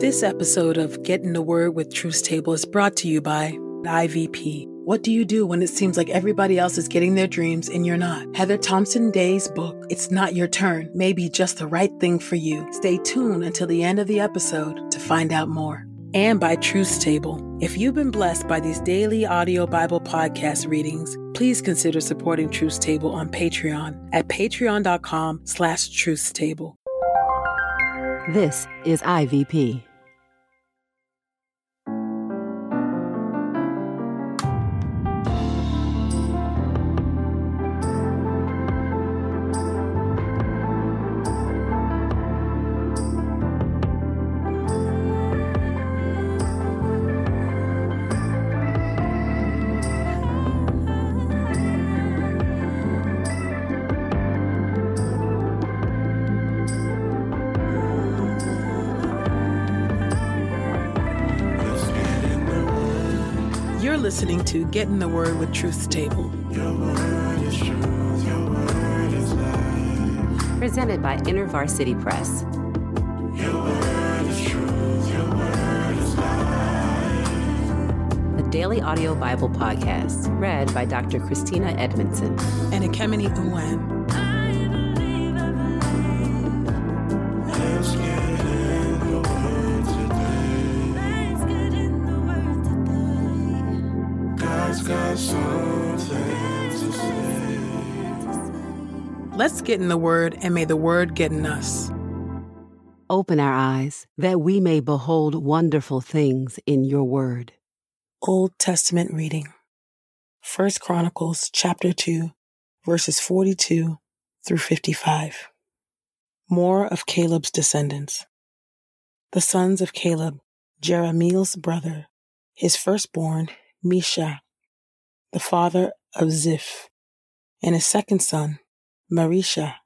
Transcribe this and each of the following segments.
This episode of Getting the Word with Truth Table is brought to you by IVP. What do you do when it seems like everybody else is getting their dreams and you're not? Heather Thompson Day's book, It's Not Your Turn, may be just the right thing for you. Stay tuned until the end of the episode to find out more. And by Truth Table. If you've been blessed by these daily audio Bible podcast readings, please consider supporting Truth Table on Patreon at patreon.com slash truthstable. This is IVP. Listening to Get in the Word with Truth Table. Presented by InterVarsity Press. The Daily Audio Bible Podcast, read by Dr. Christina Edmondson. And Ekemini Uwan. Get in the Word and may the Word get in us. Open our eyes that we may behold wonderful things in your word. Old Testament reading. 1 Chronicles chapter 2, verses 42 through 55. More of Caleb's descendants. The sons of Caleb, Jerahmeel's brother, his firstborn, Mesha, the father of Ziph, and his second son, Mareshah,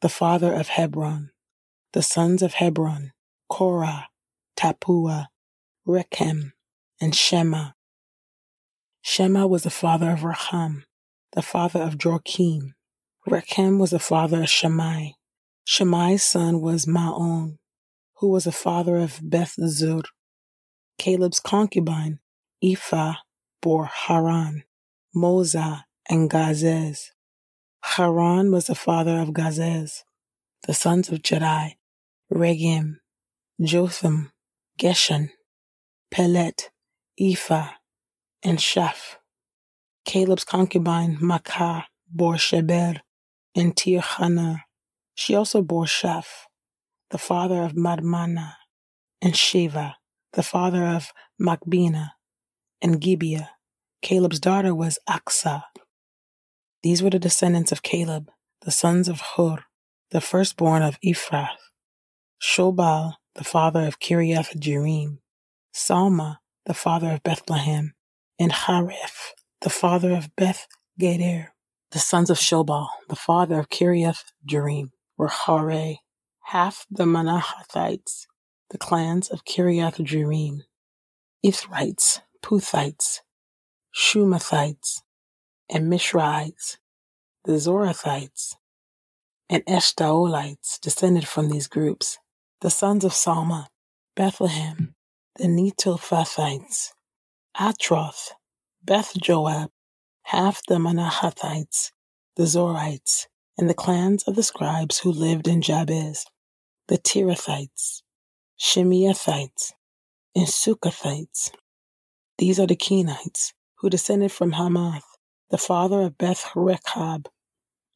the father of Hebron. The sons of Hebron, Korah, Tappuah, Rekem, and Shema. Shema was the father of Raham, the father of Jorkeam. Rekem was the father of Shammai. Shammai's son was Maon, who was the father of Beth Zur. Caleb's concubine, Ephah, bore Haran, Moza, and Gazez. Haran was the father of Gazez. The sons of Jerai, Regem, Jotham, Geshan, Pelet, Ephah, and Shaaph. Caleb's concubine, Maacah, bore Sheber and Tirhanah. She also bore Shaaph, the father of Madmannah, and Sheva, the father of Macbenah, and Gibeah. Caleb's daughter was Acsah. These were the descendants of Caleb, the sons of Hur, the firstborn of Ephrath. Shobal, the father of Kiriath Jearim. Salma, the father of Bethlehem. And Hareph, the father of Beth Gader. The sons of Shobal, the father of Kiriath Jearim, were Haroeh, half the Manahathites, the clans of Kiriath Jearim, Ithrites, Puthites, Shumathites, and Mishraites, the Zorathites, and Eshtaolites descended from these groups. The sons of Salma, Bethlehem, the Netophathites, Atroth, Beth Joab, half the Manahathites, the Zorites, and the clans of the scribes who lived in Jabez, the Tirathites, Shimeathites, and Sucathites. These are the Kenites, who descended from Hammath, the father of Beth Rechab.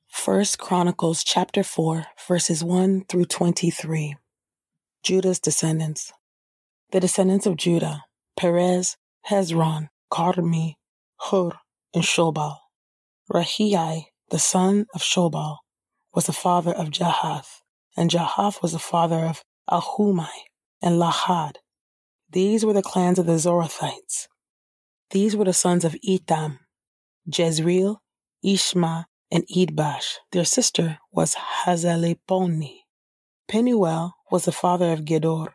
First Chronicles chapter 4, verses 1 through 23. Judah's descendants. The descendants of Judah, Perez, Hezron, Carmi, Hur, and Shobal. Reaiah, the son of Shobal, was the father of Jahath, and Jahath was the father of Ahumai and Lahad. These were the clans of the Zorathites. These were the sons of Etam, Jezreel, Ishma, and Idbash. Their sister was Hazzelelponi. Penuel was the father of Gedor,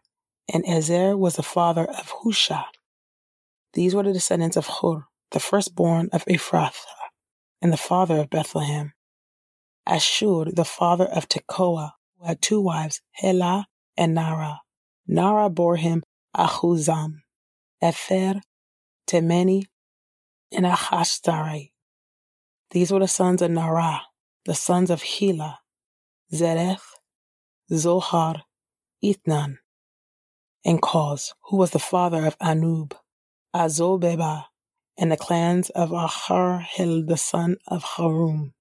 and Ezer was the father of Hushah. These were the descendants of Hur, the firstborn of Ephrathah, and the father of Bethlehem. Ashhur, the father of Tekoa, who had two wives, Helah and Naarah. Naarah bore him Ahuzzam, Epher, Temeni, and Ahashtari. These were the sons of Naarah, the sons of Helah, Zereth, Zohar, Ethnan, and Koz, who was the father of Anub, Hazzobebah, and the clans of Aharhel, the son of Harum.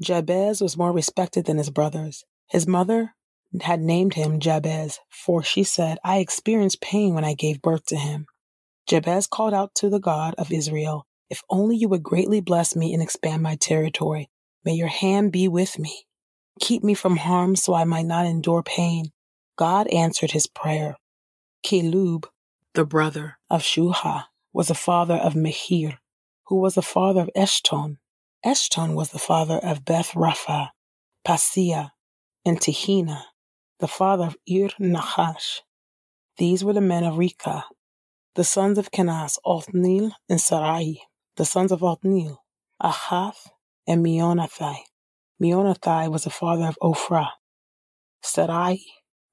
Jabez was more respected than his brothers. His mother had named him Jabez, for she said, I experienced pain when I gave birth to him. Jabez called out to the God of Israel, If only you would greatly bless me and expand my territory. May your hand be with me. Keep me from harm so I might not endure pain. God answered his prayer. Kelub, the brother of Shuhah, was the father of Mehir, who was the father of Eshton. Eshton was the father of Beth Rapha, Paseah, and Tehinnah, the father of Ir Nahash. These were the men of Recah, the sons of Kenaz, Othniel and Seraiah, the sons of Othniel, Ahath and Meonothai. Meonothai was the father of Ophrah. Seraiah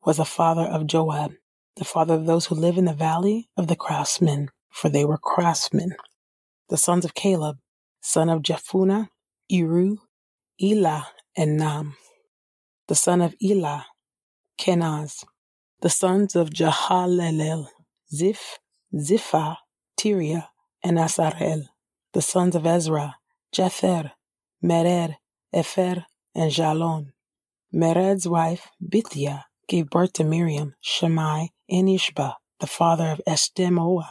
was the father of Joab, the father of those who live in the valley of the craftsmen, for they were craftsmen. The sons of Caleb, son of Jephunneh, Iru, Elah, and Naam. The son of Elah, Kenaz. The sons of Jehallelel, Ziph, Ziphah, Tiria, and Asarel. The sons of Ezra, Jether, Mered, Epher, and Jalon. Mered's wife, Bithiah, gave birth to Miriam, Shammai, and Ishbah, the father of Eshtemoa.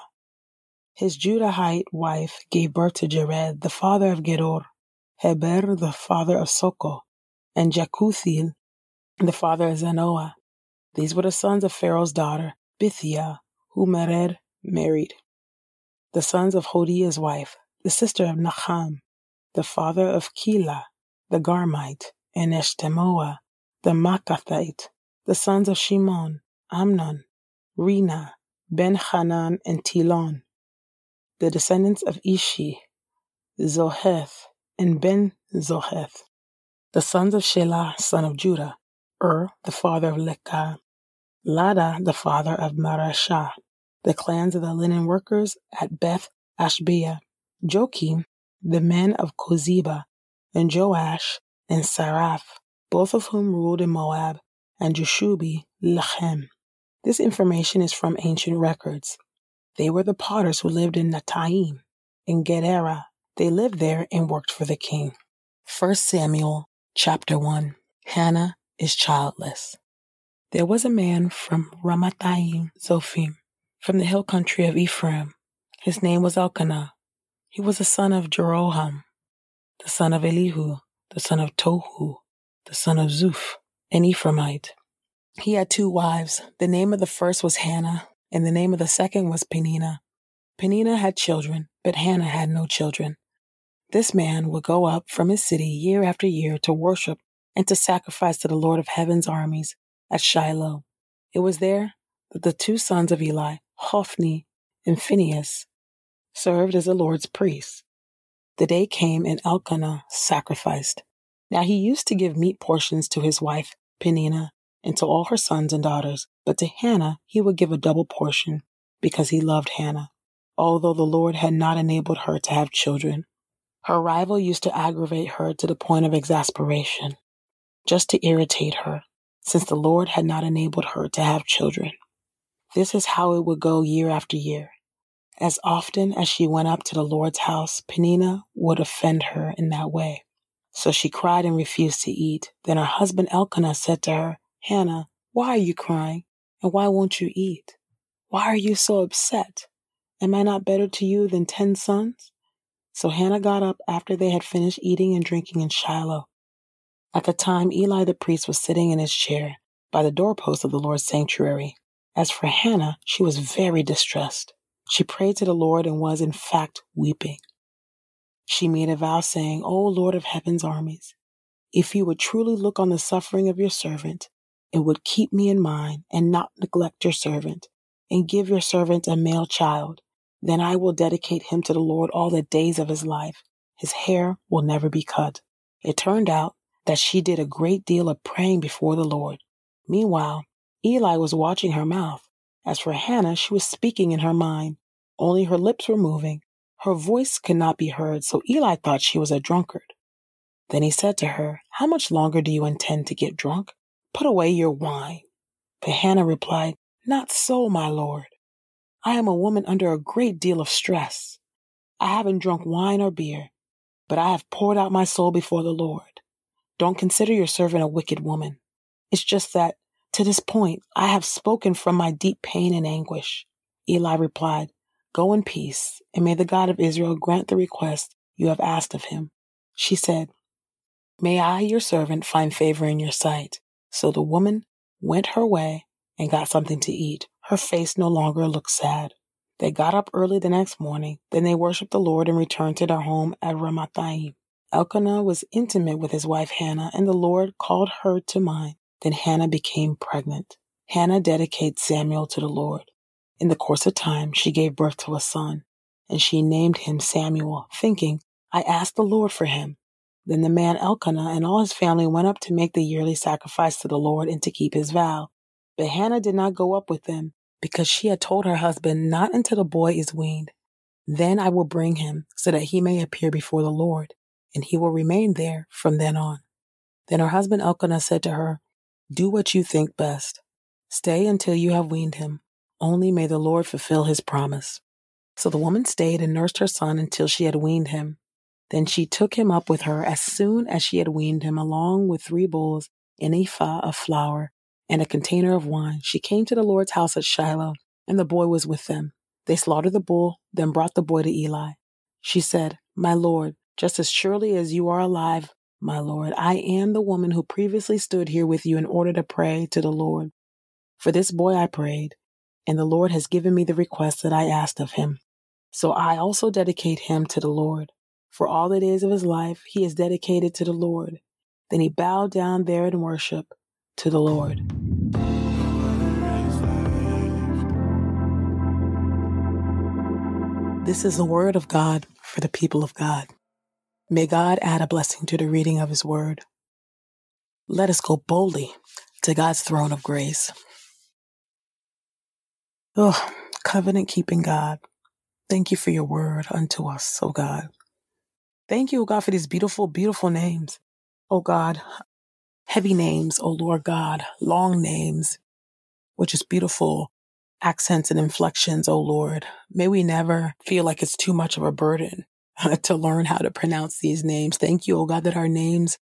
His Judahite wife gave birth to Jered, the father of Gedor, Heber, the father of Soco, and Jekuthiel, the father of Zanoah. These were the sons of Pharaoh's daughter, Bithiah, who Mered married. The sons of Hodiah's wife, the sister of Naham, the father of Keilah, the Garmite, and Eshtemoa, the Maacathite, the sons of Shimon, Amnon, Rinnah, Ben Hanan, and Tilon, the descendants of Ishi, Zoheth, and Ben Zoheth, the sons of Shelah, son of Judah, Ur, the father of Lecah, Laadah, the father of Mareshah, the clans of the linen workers at Beth Ashbea, Joachim, the men of Cozeba, and Joash and Saraph, both of whom ruled in Moab, and Jashubi Lehem. This information is from ancient records. They were the potters who lived in Netaim, in Gederah. They lived there and worked for the king. 1 Samuel chapter 1 Hannah is childless. There was a man from Ramathaim Zophim, from the hill country of Ephraim. His name was Elkanah. He was the son of Jeroham, the son of Elihu, the son of Tohu, the son of Zuph, an Ephraimite. He had two wives. The name of the first was Hannah, and the name of the second was Peninnah. Peninnah had children, but Hannah had no children. This man would go up from his city year after year to worship and to sacrifice to the Lord of heaven's armies at Shiloh. It was there that the two sons of Eli, Hophni and Phinehas, served as the Lord's priest. The day came and Elkanah sacrificed. Now he used to give meat portions to his wife Peninnah and to all her sons and daughters, but to Hannah he would give a double portion because he loved Hannah, although the Lord had not enabled her to have children. Her rival used to aggravate her to the point of exasperation, just to irritate her, since the Lord had not enabled her to have children. This is how it would go year after year. As often as she went up to the Lord's house, Peninnah would offend her in that way. So she cried and refused to eat. Then her husband Elkanah said to her, Hannah, why are you crying? And why won't you eat? Why are you so upset? Am I not better to you than ten sons? So Hannah got up after they had finished eating and drinking in Shiloh. At the time, Eli the priest was sitting in his chair by the doorpost of the Lord's sanctuary. As for Hannah, she was very distressed. She prayed to the Lord and was, in fact, weeping. She made a vow saying, O Lord of heaven's armies, if you would truly look on the suffering of your servant and would keep me in mind and not neglect your servant and give your servant a male child, then I will dedicate him to the Lord all the days of his life. His hair will never be cut. It turned out that she did a great deal of praying before the Lord. Meanwhile, Eli was watching her mouth. As for Hannah, she was speaking in her mind. Only her lips were moving. Her voice could not be heard, so Eli thought she was a drunkard. Then he said to her, How much longer do you intend to get drunk? Put away your wine. But Hannah replied, Not so, my lord. I am a woman under a great deal of stress. I haven't drunk wine or beer, but I have poured out my soul before the Lord. Don't consider your servant a wicked woman. It's just that, to this point, I have spoken from my deep pain and anguish. Eli replied, Go in peace, and may the God of Israel grant the request you have asked of him. She said, May I, your servant, find favor in your sight. So the woman went her way and got something to eat. Her face no longer looked sad. They got up early the next morning. Then they worshiped the Lord and returned to their home at Ramathaim. Elkanah was intimate with his wife Hannah, and the Lord called her to mind. Then Hannah became pregnant. Hannah dedicated Samuel to the Lord. In the course of time, she gave birth to a son, and she named him Samuel, thinking, I asked the Lord for him. Then the man Elkanah and all his family went up to make the yearly sacrifice to the Lord and to keep his vow. But Hannah did not go up with them, because she had told her husband, Not until the boy is weaned. Then I will bring him, so that he may appear before the Lord, and he will remain there from then on. Then her husband Elkanah said to her, Do what you think best. Stay until you have weaned him. Only may the Lord fulfill his promise. So the woman stayed and nursed her son until she had weaned him. Then she took him up with her as soon as she had weaned him, along with three bulls, an ephah of flour, and a container of wine. She came to the Lord's house at Shiloh, and the boy was with them. They slaughtered the bull, then brought the boy to Eli. She said, My Lord, just as surely as you are alive, my Lord, I am the woman who previously stood here with you in order to pray to the Lord. For this boy I prayed, and the Lord has given me the request that I asked of him. So I also dedicate him to the Lord. For all the days of his life, he is dedicated to the Lord. Then he bowed down there in worship to the Lord. This is the word of God for the people of God. May God add a blessing to the reading of his word. Let us go boldly to God's throne of grace. Oh, covenant keeping God, thank you for your word unto us, oh God. Thank you, oh God, for these beautiful, beautiful names. Oh God, heavy names, oh Lord God, long names, which is beautiful accents and inflections, oh Lord. May we never feel like it's too much of a burden to learn how to pronounce these names. Thank you, oh God, that our names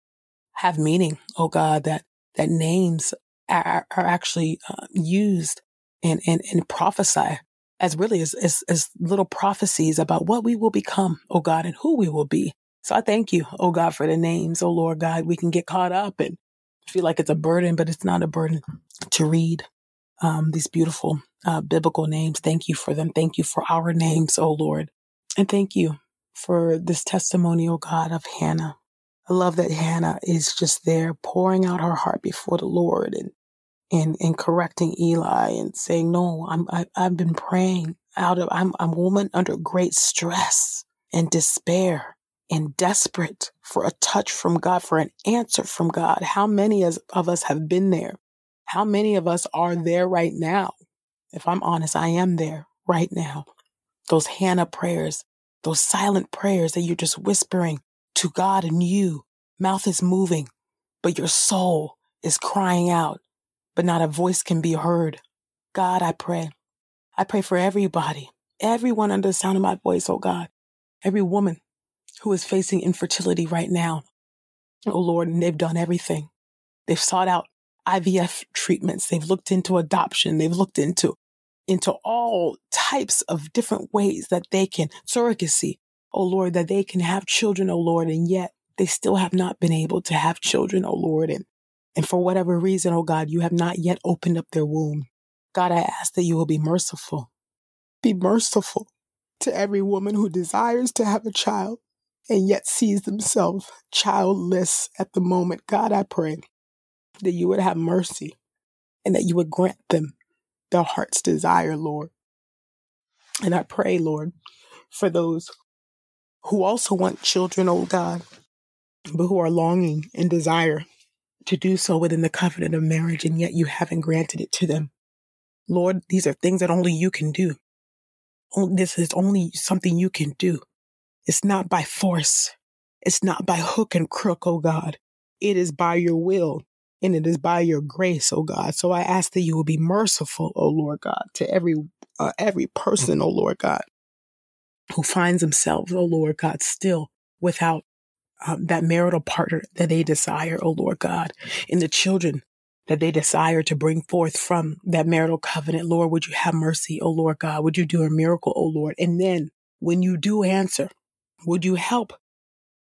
have meaning. Oh God, that, that names are, are actually uh, used and, and, and prophesy as really as, as, as little prophecies about what we will become, oh God, and who we will be. So I thank you, oh God, for the names, oh Lord God. We can get caught up and feel like it's a burden, but it's not a burden to read um, these beautiful uh, biblical names. Thank you for them. Thank you for our names, oh Lord. And thank you for this testimony, oh God, of Hannah. I love that Hannah is just there pouring out her heart before the Lord and and, and correcting Eli and saying, no, I'm, I, I've been praying out of, I'm, I'm a woman under great stress and despair and desperate for a touch from God, for an answer from God. How many of us have been there? How many of us are there right now? If I'm honest, I am there right now. Those Hannah prayers, those silent prayers that you're just whispering to God and you, mouth is moving, but your soul is crying out but not a voice can be heard. God, I pray. I pray for everybody, everyone under the sound of my voice, oh God, every woman who is facing infertility right now. Oh Lord, and they've done everything. They've sought out IVF treatments. They've looked into adoption. They've looked into, into all types of different ways that they can surrogacy. Oh Lord, that they can have children, oh Lord, and yet they still have not been able to have children, oh Lord. And and for whatever reason, oh God, you have not yet opened up their womb. God, I ask that you will be merciful. Be merciful to every woman who desires to have a child and yet sees themselves childless at the moment. God, I pray that you would have mercy and that you would grant them their heart's desire, Lord. And I pray, Lord, for those who also want children, oh God, but who are longing and desire to do so within the covenant of marriage, and yet you haven't granted it to them. Lord, these are things that only you can do. This is only something you can do. It's not by force. It's not by hook and crook, oh God. It is by your will and it is by your grace, oh God. So I ask that you will be merciful, oh Lord God, to every uh, every person, oh Lord God, who finds themselves, oh Lord God, still without um, that marital partner that they desire, oh Lord God, and the children that they desire to bring forth from that marital covenant. Lord, would you have mercy, oh Lord God? Would you do a miracle, oh Lord? And then when you do answer, would you help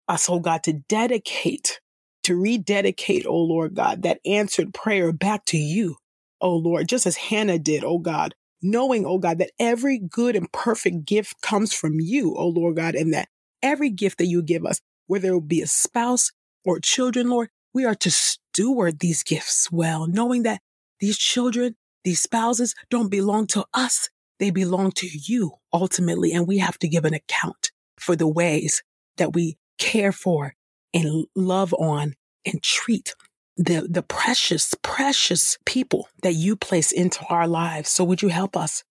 us, oh God, to dedicate, to rededicate, oh Lord God, that answered prayer back to you, oh Lord, just as Hannah did, oh God, knowing, oh God, that every good and perfect gift comes from you, oh Lord God, and that every gift that you give us, whether it be a spouse or children, Lord, we are to steward these gifts well, knowing that these children, these spouses don't belong to us. They belong to you ultimately. And we have to give an account for the ways that we care for and love on and treat the, the precious, precious people that you place into our lives. So would you help us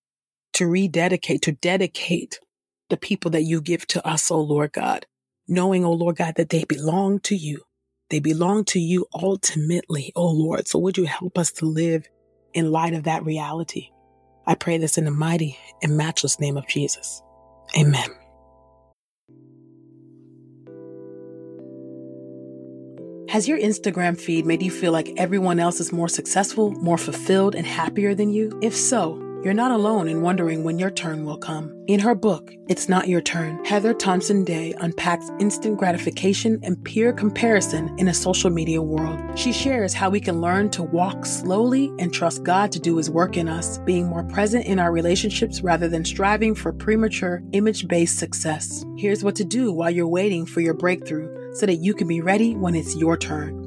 to rededicate, to dedicate the people that you give to us, oh Lord God, knowing, oh Lord God, that they belong to you. They belong to you ultimately, oh Lord. So would you help us to live in light of that reality? I pray this in the mighty and matchless name of Jesus. Amen. Has your Instagram feed made you feel like everyone else is more successful, more fulfilled, and happier than you? If so, you're not alone in wondering when your turn will come. In her book, It's Not Your Turn, Heather Thompson Day unpacks instant gratification and peer comparison in a social media world. She shares how we can learn to walk slowly and trust God to do His work in us, being more present in our relationships rather than striving for premature, image based success. Here's what to do while you're waiting for your breakthrough so that you can be ready when it's your turn.